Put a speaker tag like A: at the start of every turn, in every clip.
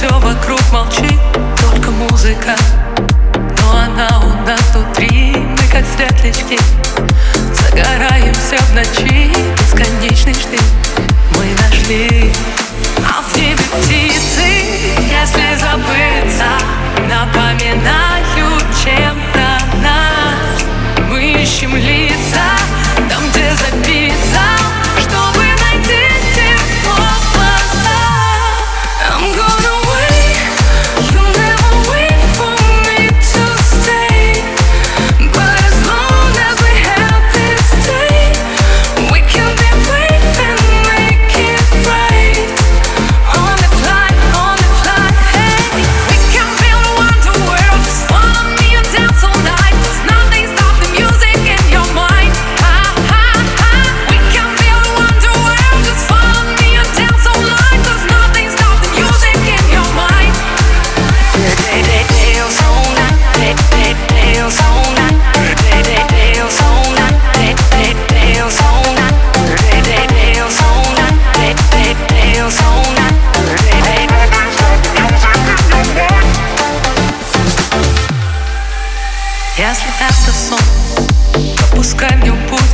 A: все вокруг молчит, только музыка.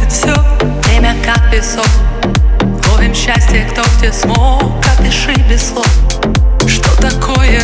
A: все время как песок Ловим счастье, кто где смог, пропиши без слов. Что такое